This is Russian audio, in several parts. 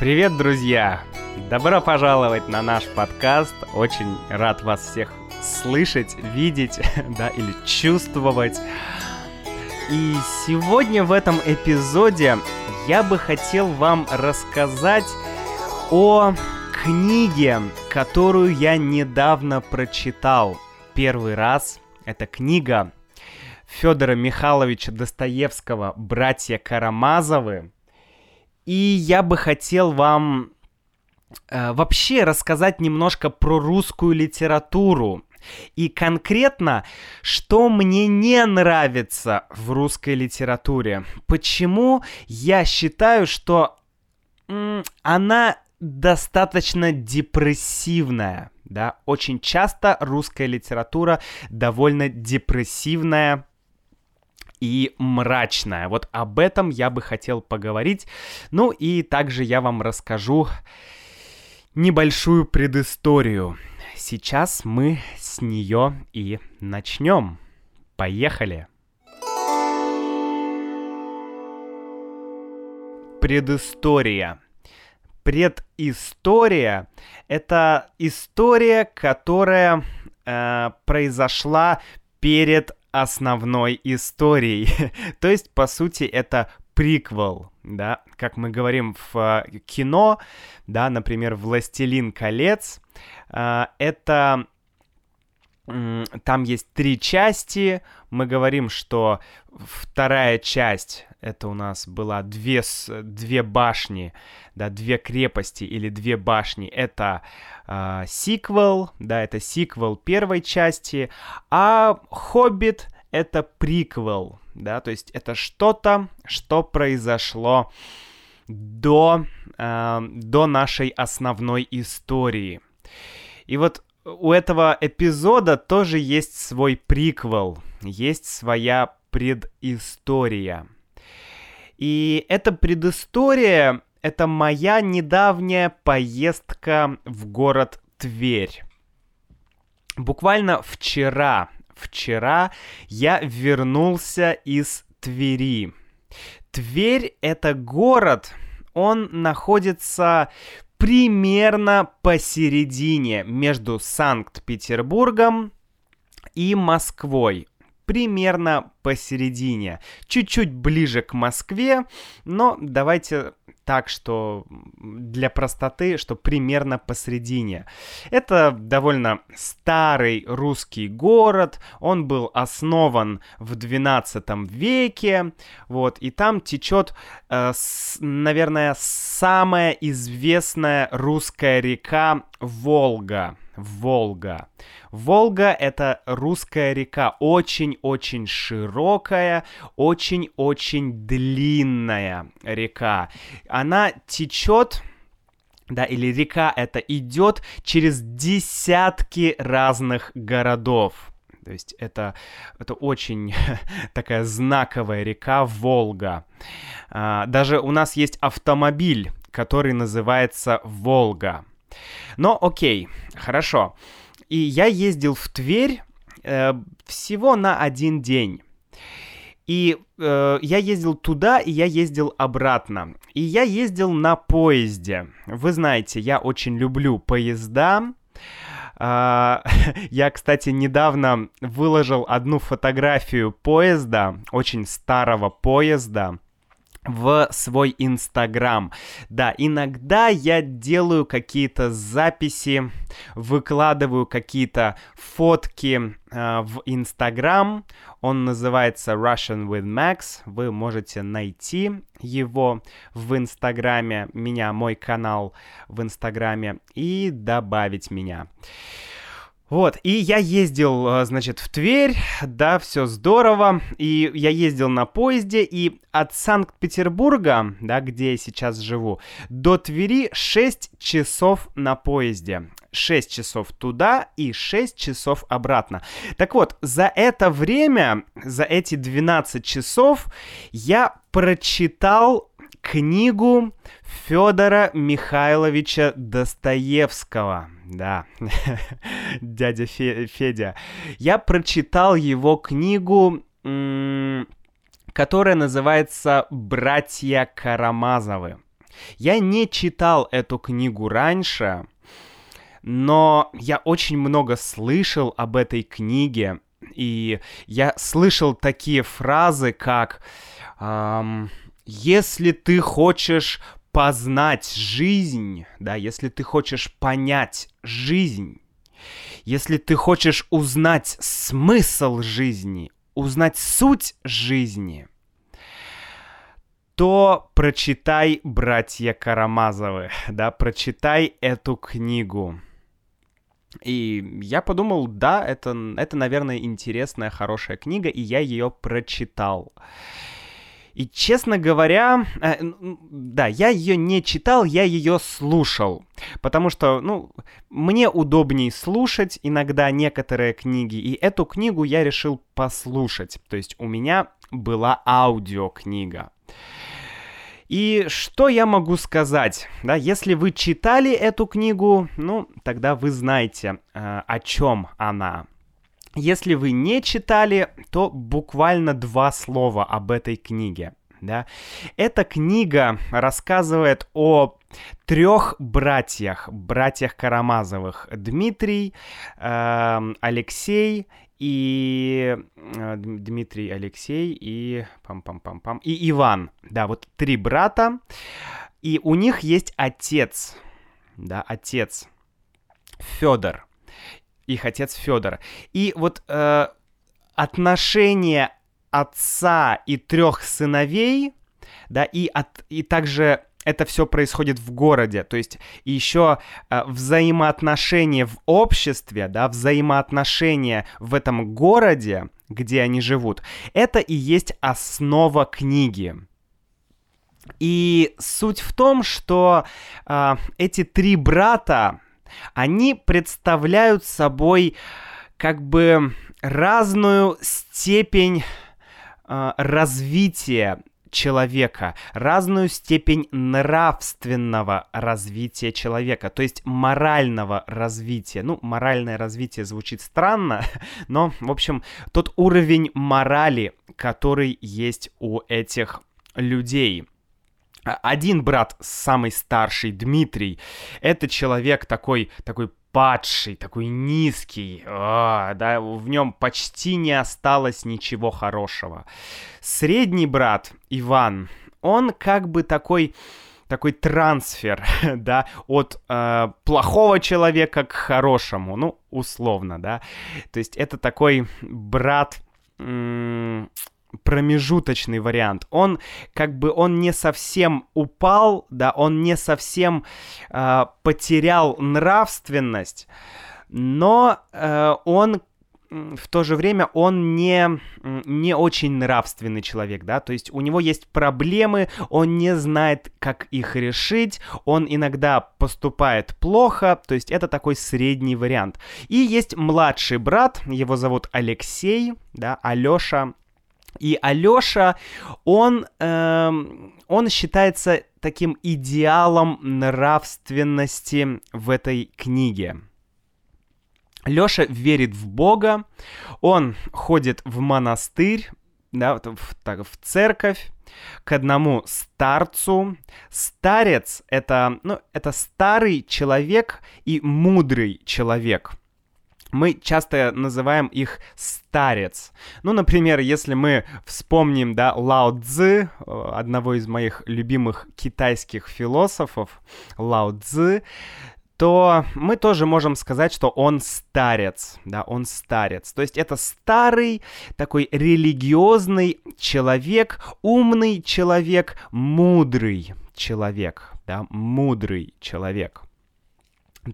Привет, друзья! Добро пожаловать на наш подкаст. Очень рад вас всех слышать, видеть, да, или чувствовать. И сегодня в этом эпизоде я бы хотел вам рассказать о книге, которую я недавно прочитал. Первый раз. Это книга Федора Михайловича Достоевского «Братья Карамазовы». И я бы хотел вам э, вообще рассказать немножко про русскую литературу. И конкретно, что мне не нравится в русской литературе. Почему я считаю, что она достаточно депрессивная. Да? Очень часто русская литература довольно депрессивная и мрачная. Вот об этом я бы хотел поговорить. Ну и также я вам расскажу небольшую предысторию. Сейчас мы с нее и начнем. Поехали! Предыстория. Предыстория — это история, которая э, произошла перед основной историей. То есть, по сути, это приквел, да, как мы говорим в э, кино, да, например, «Властелин колец», э, это там есть три части. Мы говорим, что вторая часть это у нас была две, две башни, да, две крепости или две башни. Это э, сиквел, да, это сиквел первой части, а Хоббит это приквел, да, то есть это что-то, что произошло до, э, до нашей основной истории. И вот у этого эпизода тоже есть свой приквел, есть своя предыстория. И эта предыстория — это моя недавняя поездка в город Тверь. Буквально вчера, вчера я вернулся из Твери. Тверь — это город, он находится примерно посередине между Санкт-Петербургом и Москвой. Примерно посередине. Чуть-чуть ближе к Москве, но давайте так, что для простоты, что примерно посередине. Это довольно старый русский город, он был основан в 12 веке, вот, и там течет, э, с, наверное, самая известная русская река Волга. Волга. Волга — это русская река, очень-очень широкая, очень-очень длинная река. Она течет да, или река это идет через десятки разных городов. То есть это, это очень такая знаковая река Волга. А, даже у нас есть автомобиль, который называется Волга. Но окей, хорошо. И я ездил в Тверь э, всего на один день. И э, я ездил туда, и я ездил обратно. И я ездил на поезде. Вы знаете, я очень люблю поезда. Uh, я, кстати, недавно выложил одну фотографию поезда, очень старого поезда в свой Инстаграм. Да, иногда я делаю какие-то записи, выкладываю какие-то фотки э, в Инстаграм. Он называется Russian with Max. Вы можете найти его в Инстаграме, меня, мой канал в Инстаграме и добавить меня. Вот, и я ездил, э, значит, в Тверь, да, все здорово, и я ездил на поезде, и от Санкт-Петербурга, да, где я сейчас живу, до Твери 6 часов на поезде. 6 часов туда и 6 часов обратно. Так вот, за это время, за эти 12 часов я прочитал книгу Федора Михайловича Достоевского. Да, дядя Фе- Федя. Я прочитал его книгу, м- которая называется «Братья Карамазовы». Я не читал эту книгу раньше, но я очень много слышал об этой книге, и я слышал такие фразы, как эм, «Если ты хочешь познать жизнь, да, если ты хочешь понять жизнь, если ты хочешь узнать смысл жизни, узнать суть жизни, то прочитай «Братья Карамазовы», да, прочитай эту книгу. И я подумал, да, это, это, наверное, интересная, хорошая книга, и я ее прочитал. И, честно говоря, э, да, я ее не читал, я ее слушал. Потому что, ну, мне удобнее слушать иногда некоторые книги, и эту книгу я решил послушать. То есть у меня была аудиокнига. И что я могу сказать? Да, если вы читали эту книгу, ну, тогда вы знаете, э, о чем она. Если вы не читали, то буквально два слова об этой книге. Да? Эта книга рассказывает о трех братьях, братьях Карамазовых. Дмитрий, э, Алексей и э, Дмитрий, Алексей и пам-пам-пам-пам и Иван. Да, вот три брата. И у них есть отец, да, отец Федор. Их отец Федор. И вот э, отношения отца и трех сыновей, да, и, от, и также это все происходит в городе, то есть еще э, взаимоотношения в обществе, да, взаимоотношения в этом городе, где они живут, это и есть основа книги. И суть в том, что э, эти три брата, они представляют собой как бы разную степень э, развития человека, разную степень нравственного развития человека, то есть морального развития. Ну, моральное развитие звучит странно, но, в общем, тот уровень морали, который есть у этих людей. Один брат, самый старший, Дмитрий, это человек такой, такой падший, такой низкий, а, да, в нем почти не осталось ничего хорошего. Средний брат Иван, он как бы такой такой трансфер, да, от э, плохого человека к хорошему, ну, условно, да. То есть это такой брат промежуточный вариант. Он как бы он не совсем упал, да, он не совсем э, потерял нравственность, но э, он в то же время он не, не очень нравственный человек, да, то есть у него есть проблемы, он не знает, как их решить, он иногда поступает плохо, то есть это такой средний вариант. И есть младший брат, его зовут Алексей, да, Алёша, и Алёша, он, э, он считается таким идеалом нравственности в этой книге. Лёша верит в Бога, он ходит в монастырь, да, в, так, в церковь, к одному старцу. Старец это, ну, это старый человек и мудрый человек мы часто называем их старец. Ну, например, если мы вспомним, да, Лао Цзы, э, одного из моих любимых китайских философов, Лао Цзы, то мы тоже можем сказать, что он старец, да, он старец. То есть это старый, такой религиозный человек, умный человек, мудрый человек, да, мудрый человек.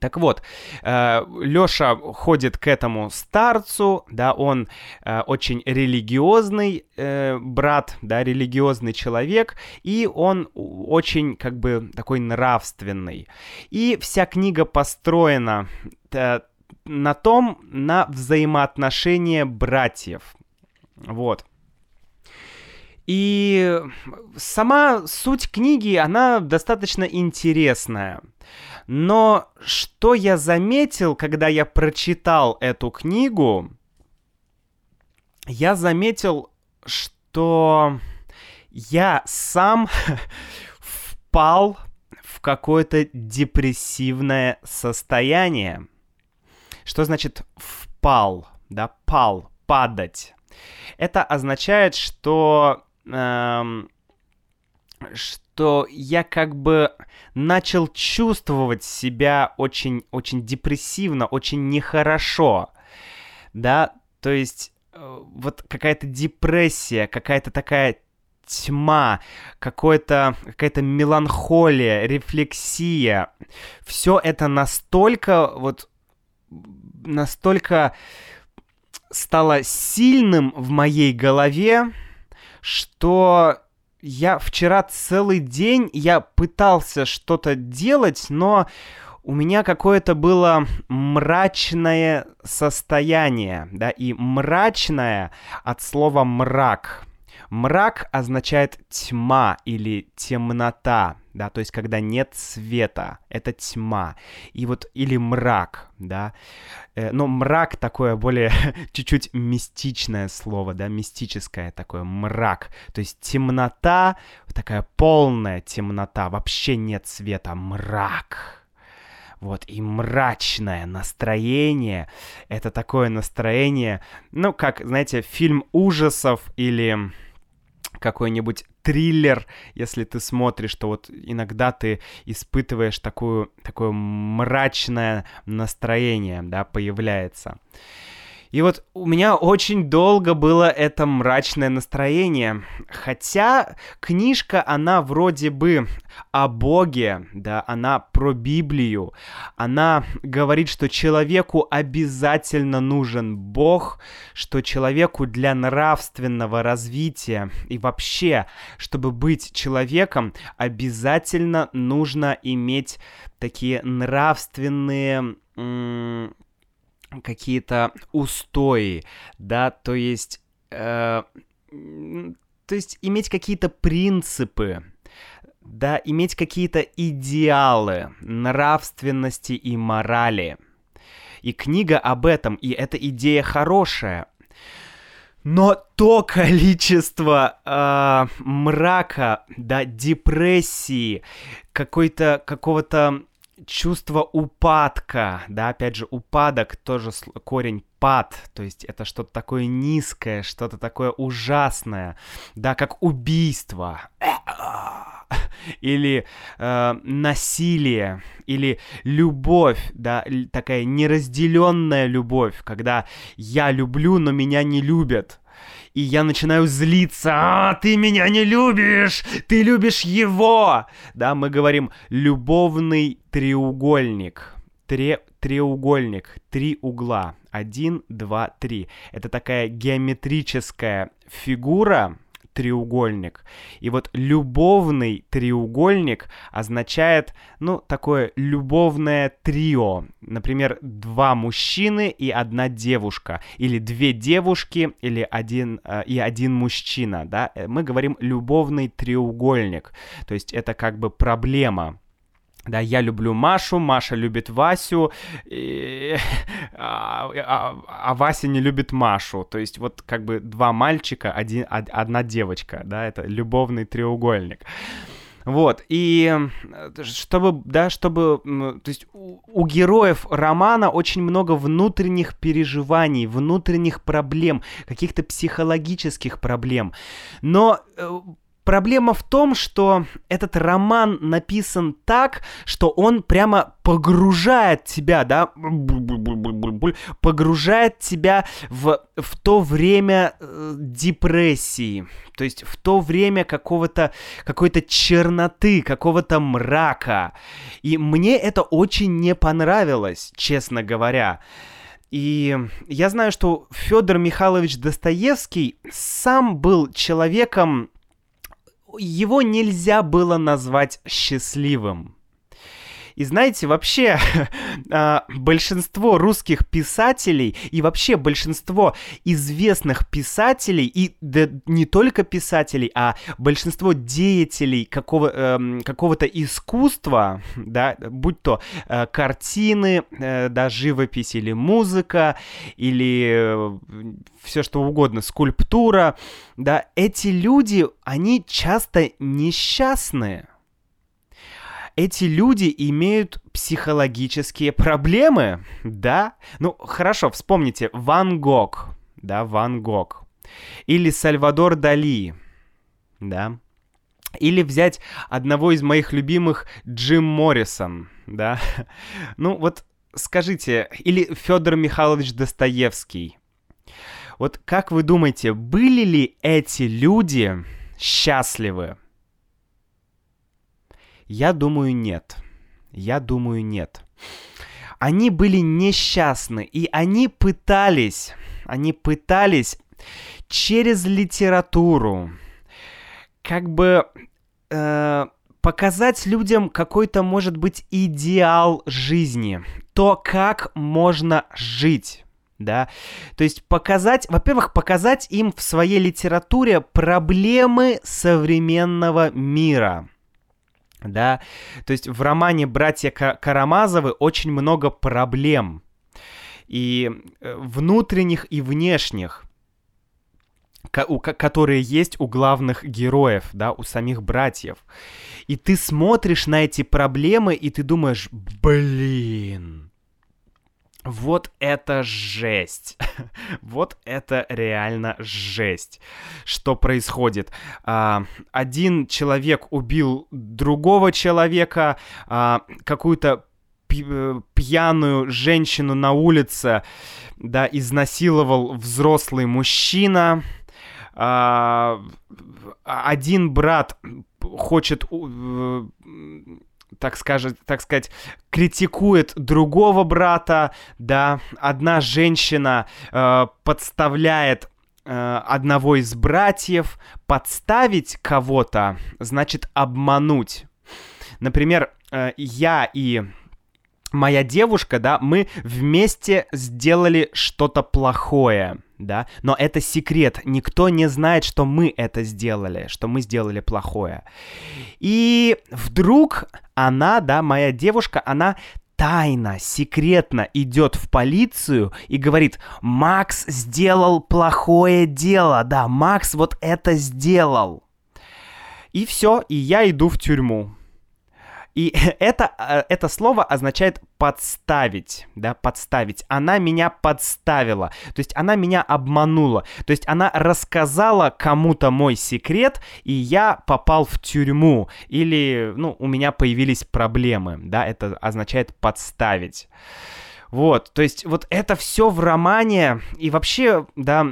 Так вот, э, Лёша ходит к этому старцу, да, он э, очень религиозный э, брат, да, религиозный человек, и он очень, как бы, такой нравственный. И вся книга построена на том, на взаимоотношения братьев. Вот. И сама суть книги, она достаточно интересная. Но что я заметил, когда я прочитал эту книгу, я заметил, что я сам впал какое-то депрессивное состояние. Что значит впал, да, пал, падать? Это означает, что что я как бы начал чувствовать себя очень-очень депрессивно, очень нехорошо, да, то есть э, вот какая-то депрессия, какая-то такая тьма, какое-то, какая-то меланхолия, рефлексия. Все это настолько вот настолько стало сильным в моей голове, что я вчера целый день я пытался что-то делать, но у меня какое-то было мрачное состояние, да, и мрачное от слова мрак. Мрак означает тьма или темнота, да, то есть когда нет света, это тьма. И вот, или мрак, да. Э, но мрак такое более чуть-чуть мистичное слово, да, мистическое такое, мрак. То есть темнота, такая полная темнота, вообще нет света, мрак. Вот, и мрачное настроение, это такое настроение, ну, как, знаете, фильм ужасов или какой-нибудь триллер, если ты смотришь, то вот иногда ты испытываешь такую, такое мрачное настроение, да, появляется. И вот у меня очень долго было это мрачное настроение. Хотя книжка, она вроде бы о Боге, да, она про Библию. Она говорит, что человеку обязательно нужен Бог, что человеку для нравственного развития и вообще, чтобы быть человеком, обязательно нужно иметь такие нравственные какие-то устои, да, то есть, э, то есть иметь какие-то принципы, да, иметь какие-то идеалы нравственности и морали. И книга об этом, и эта идея хорошая. Но то количество э, мрака, да, депрессии, какой-то, какого-то чувство упадка, да, опять же, упадок тоже корень пад, то есть это что-то такое низкое, что-то такое ужасное, да, как убийство, или э, насилие, или любовь, да, такая неразделенная любовь, когда я люблю, но меня не любят, и я начинаю злиться. А, ты меня не любишь! Ты любишь его! Да, мы говорим любовный треугольник. Тре треугольник, три угла. Один, два, три. Это такая геометрическая фигура, треугольник. И вот любовный треугольник означает, ну, такое любовное трио. Например, два мужчины и одна девушка. Или две девушки, или один, э, и один мужчина, да. Э, мы говорим любовный треугольник. То есть это как бы проблема да, я люблю Машу, Маша любит Васю, и... а, а, а Вася не любит Машу. То есть вот как бы два мальчика, один, одна девочка, да, это любовный треугольник. Вот, и чтобы, да, чтобы, то есть у, у героев романа очень много внутренних переживаний, внутренних проблем, каких-то психологических проблем. Но э, Проблема в том, что этот роман написан так, что он прямо погружает тебя, да, погружает тебя в, в то время э, депрессии, то есть в то время какого-то, какой-то черноты, какого-то мрака. И мне это очень не понравилось, честно говоря. И я знаю, что Федор Михайлович Достоевский сам был человеком, его нельзя было назвать счастливым. И знаете, вообще а, большинство русских писателей и вообще большинство известных писателей, и да, не только писателей, а большинство деятелей какого, э, какого-то искусства, да, будь то э, картины, э, да, живопись или музыка, или э, все что угодно, скульптура, да, эти люди, они часто несчастные эти люди имеют психологические проблемы, да? Ну, хорошо, вспомните, Ван Гог, да, Ван Гог. Или Сальвадор Дали, да? Или взять одного из моих любимых Джим Моррисон, да? Ну, вот скажите, или Федор Михайлович Достоевский. Вот как вы думаете, были ли эти люди счастливы? Я думаю, нет. Я думаю, нет. Они были несчастны, и они пытались, они пытались через литературу как бы э, показать людям какой-то, может быть, идеал жизни, то, как можно жить да, то есть показать, во-первых, показать им в своей литературе проблемы современного мира, да, то есть в романе «Братья Карамазовы» очень много проблем, и э, внутренних, и внешних, которые есть у главных героев, да, у самих братьев. И ты смотришь на эти проблемы, и ты думаешь, блин, вот это жесть. вот это реально жесть. Что происходит? А, один человек убил другого человека, а, какую-то э, пьяную женщину на улице, да, изнасиловал взрослый мужчина. А, один брат хочет э, так, скажет, так сказать, критикует другого брата, да, одна женщина э, подставляет э, одного из братьев, подставить кого-то, значит обмануть. Например, э, я и моя девушка, да, мы вместе сделали что-то плохое, да, но это секрет, никто не знает, что мы это сделали, что мы сделали плохое. И вдруг она, да, моя девушка, она тайно, секретно идет в полицию и говорит, Макс сделал плохое дело, да, Макс вот это сделал. И все, и я иду в тюрьму. И это, э, это слово означает подставить, да, подставить. Она меня подставила, то есть она меня обманула, то есть она рассказала кому-то мой секрет, и я попал в тюрьму, или, ну, у меня появились проблемы, да, это означает подставить. Вот, то есть вот это все в романе, и вообще, да,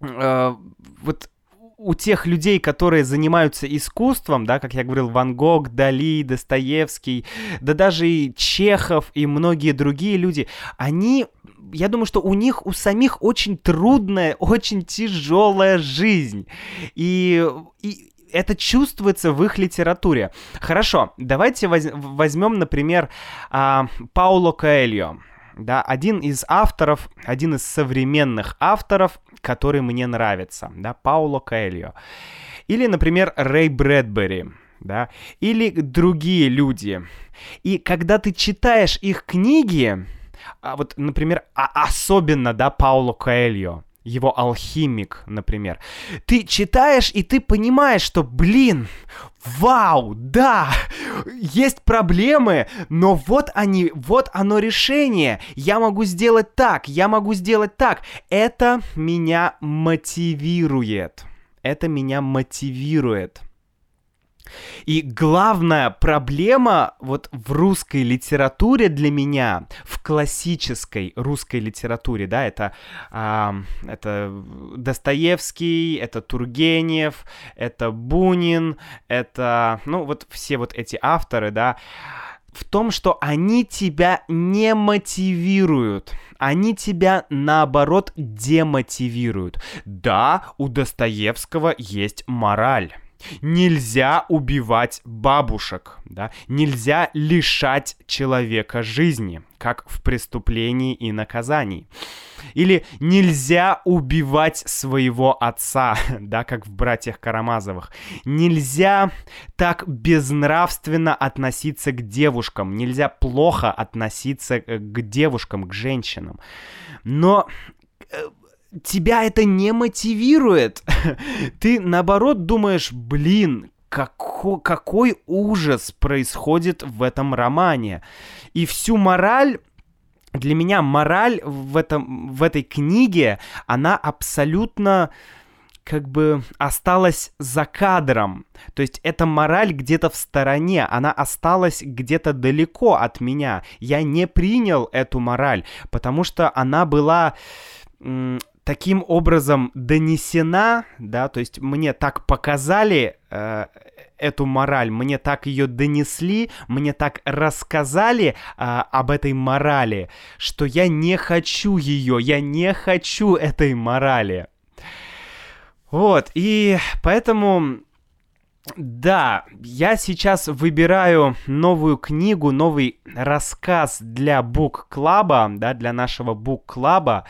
э, вот у тех людей, которые занимаются искусством, да, как я говорил, Ван Гог, Дали, Достоевский, да даже и Чехов и многие другие люди, они, я думаю, что у них у самих очень трудная, очень тяжелая жизнь. И, и это чувствуется в их литературе. Хорошо, давайте воз возьмем, например, а, Пауло Коэльо да, один из авторов, один из современных авторов, который мне нравится, да, Пауло Каэльо. Или, например, Рэй Брэдбери, да, или другие люди. И когда ты читаешь их книги, а вот, например, а особенно, да, Пауло Каэльо, его алхимик, например. Ты читаешь, и ты понимаешь, что, блин, вау, да, есть проблемы, но вот они, вот оно решение. Я могу сделать так, я могу сделать так. Это меня мотивирует. Это меня мотивирует. И главная проблема вот в русской литературе для меня, в классической русской литературе, да, это, а, это Достоевский, это Тургенев, это Бунин, это, ну, вот все вот эти авторы, да, в том, что они тебя не мотивируют. Они тебя, наоборот, демотивируют. Да, у Достоевского есть мораль. Нельзя убивать бабушек, да? Нельзя лишать человека жизни, как в преступлении и наказании. Или нельзя убивать своего отца, да, как в «Братьях Карамазовых». Нельзя так безнравственно относиться к девушкам, нельзя плохо относиться к девушкам, к женщинам. Но э, тебя это не мотивирует. Ты наоборот думаешь, блин, како, какой ужас происходит в этом романе. И всю мораль для меня мораль в, этом, в этой книге, она абсолютно как бы осталась за кадром. То есть эта мораль где-то в стороне, она осталась где-то далеко от меня. Я не принял эту мораль, потому что она была таким образом донесена, да, то есть мне так показали э, эту мораль, мне так ее донесли, мне так рассказали э, об этой морали, что я не хочу ее, я не хочу этой морали. Вот, и поэтому да, я сейчас выбираю новую книгу, новый рассказ для Club, да, для нашего Club,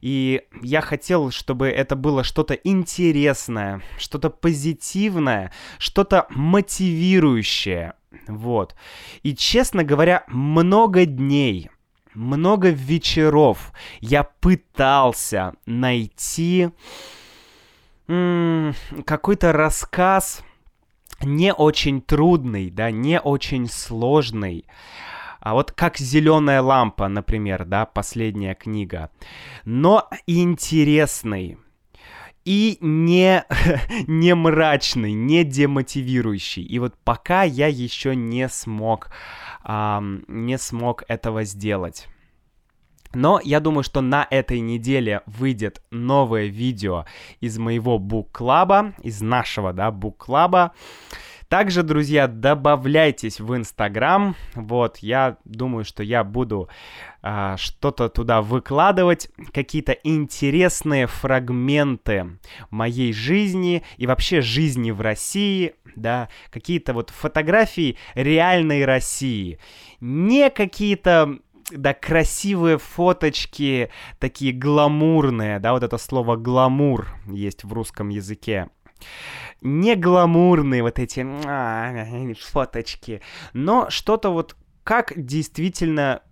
и я хотел, чтобы это было что-то интересное, что-то позитивное, что-то мотивирующее, вот. И, честно говоря, много дней, много вечеров я пытался найти какой-то рассказ не очень трудный, да, не очень сложный. А вот как «Зеленая лампа», например, да, последняя книга. Но интересный и не, не мрачный, не демотивирующий. И вот пока я еще не смог, эм, не смог этого сделать. Но я думаю, что на этой неделе выйдет новое видео из моего бук-клаба, из нашего, да, бук-клаба. Также, друзья, добавляйтесь в Инстаграм. Вот, я думаю, что я буду а, что-то туда выкладывать, какие-то интересные фрагменты моей жизни и вообще жизни в России, да, какие-то вот фотографии реальной России. Не какие-то да, красивые фоточки, такие гламурные, да, вот это слово гламур есть в русском языке. Не гламурные вот эти а, фоточки, но что-то вот как действительно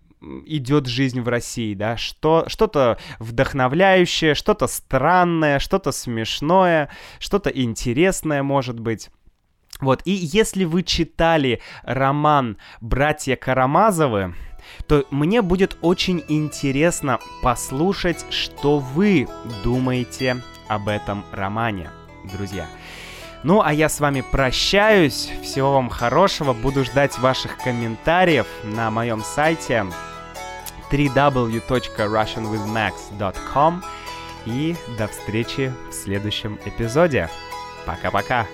идет жизнь в России, да, что, что-то вдохновляющее, что-то странное, что-то смешное, что-то интересное, может быть. Вот, и если вы читали роман «Братья Карамазовы», то мне будет очень интересно послушать, что вы думаете об этом романе, друзья. Ну, а я с вами прощаюсь. Всего вам хорошего. Буду ждать ваших комментариев на моем сайте www.russianwithmax.com и до встречи в следующем эпизоде. Пока-пока!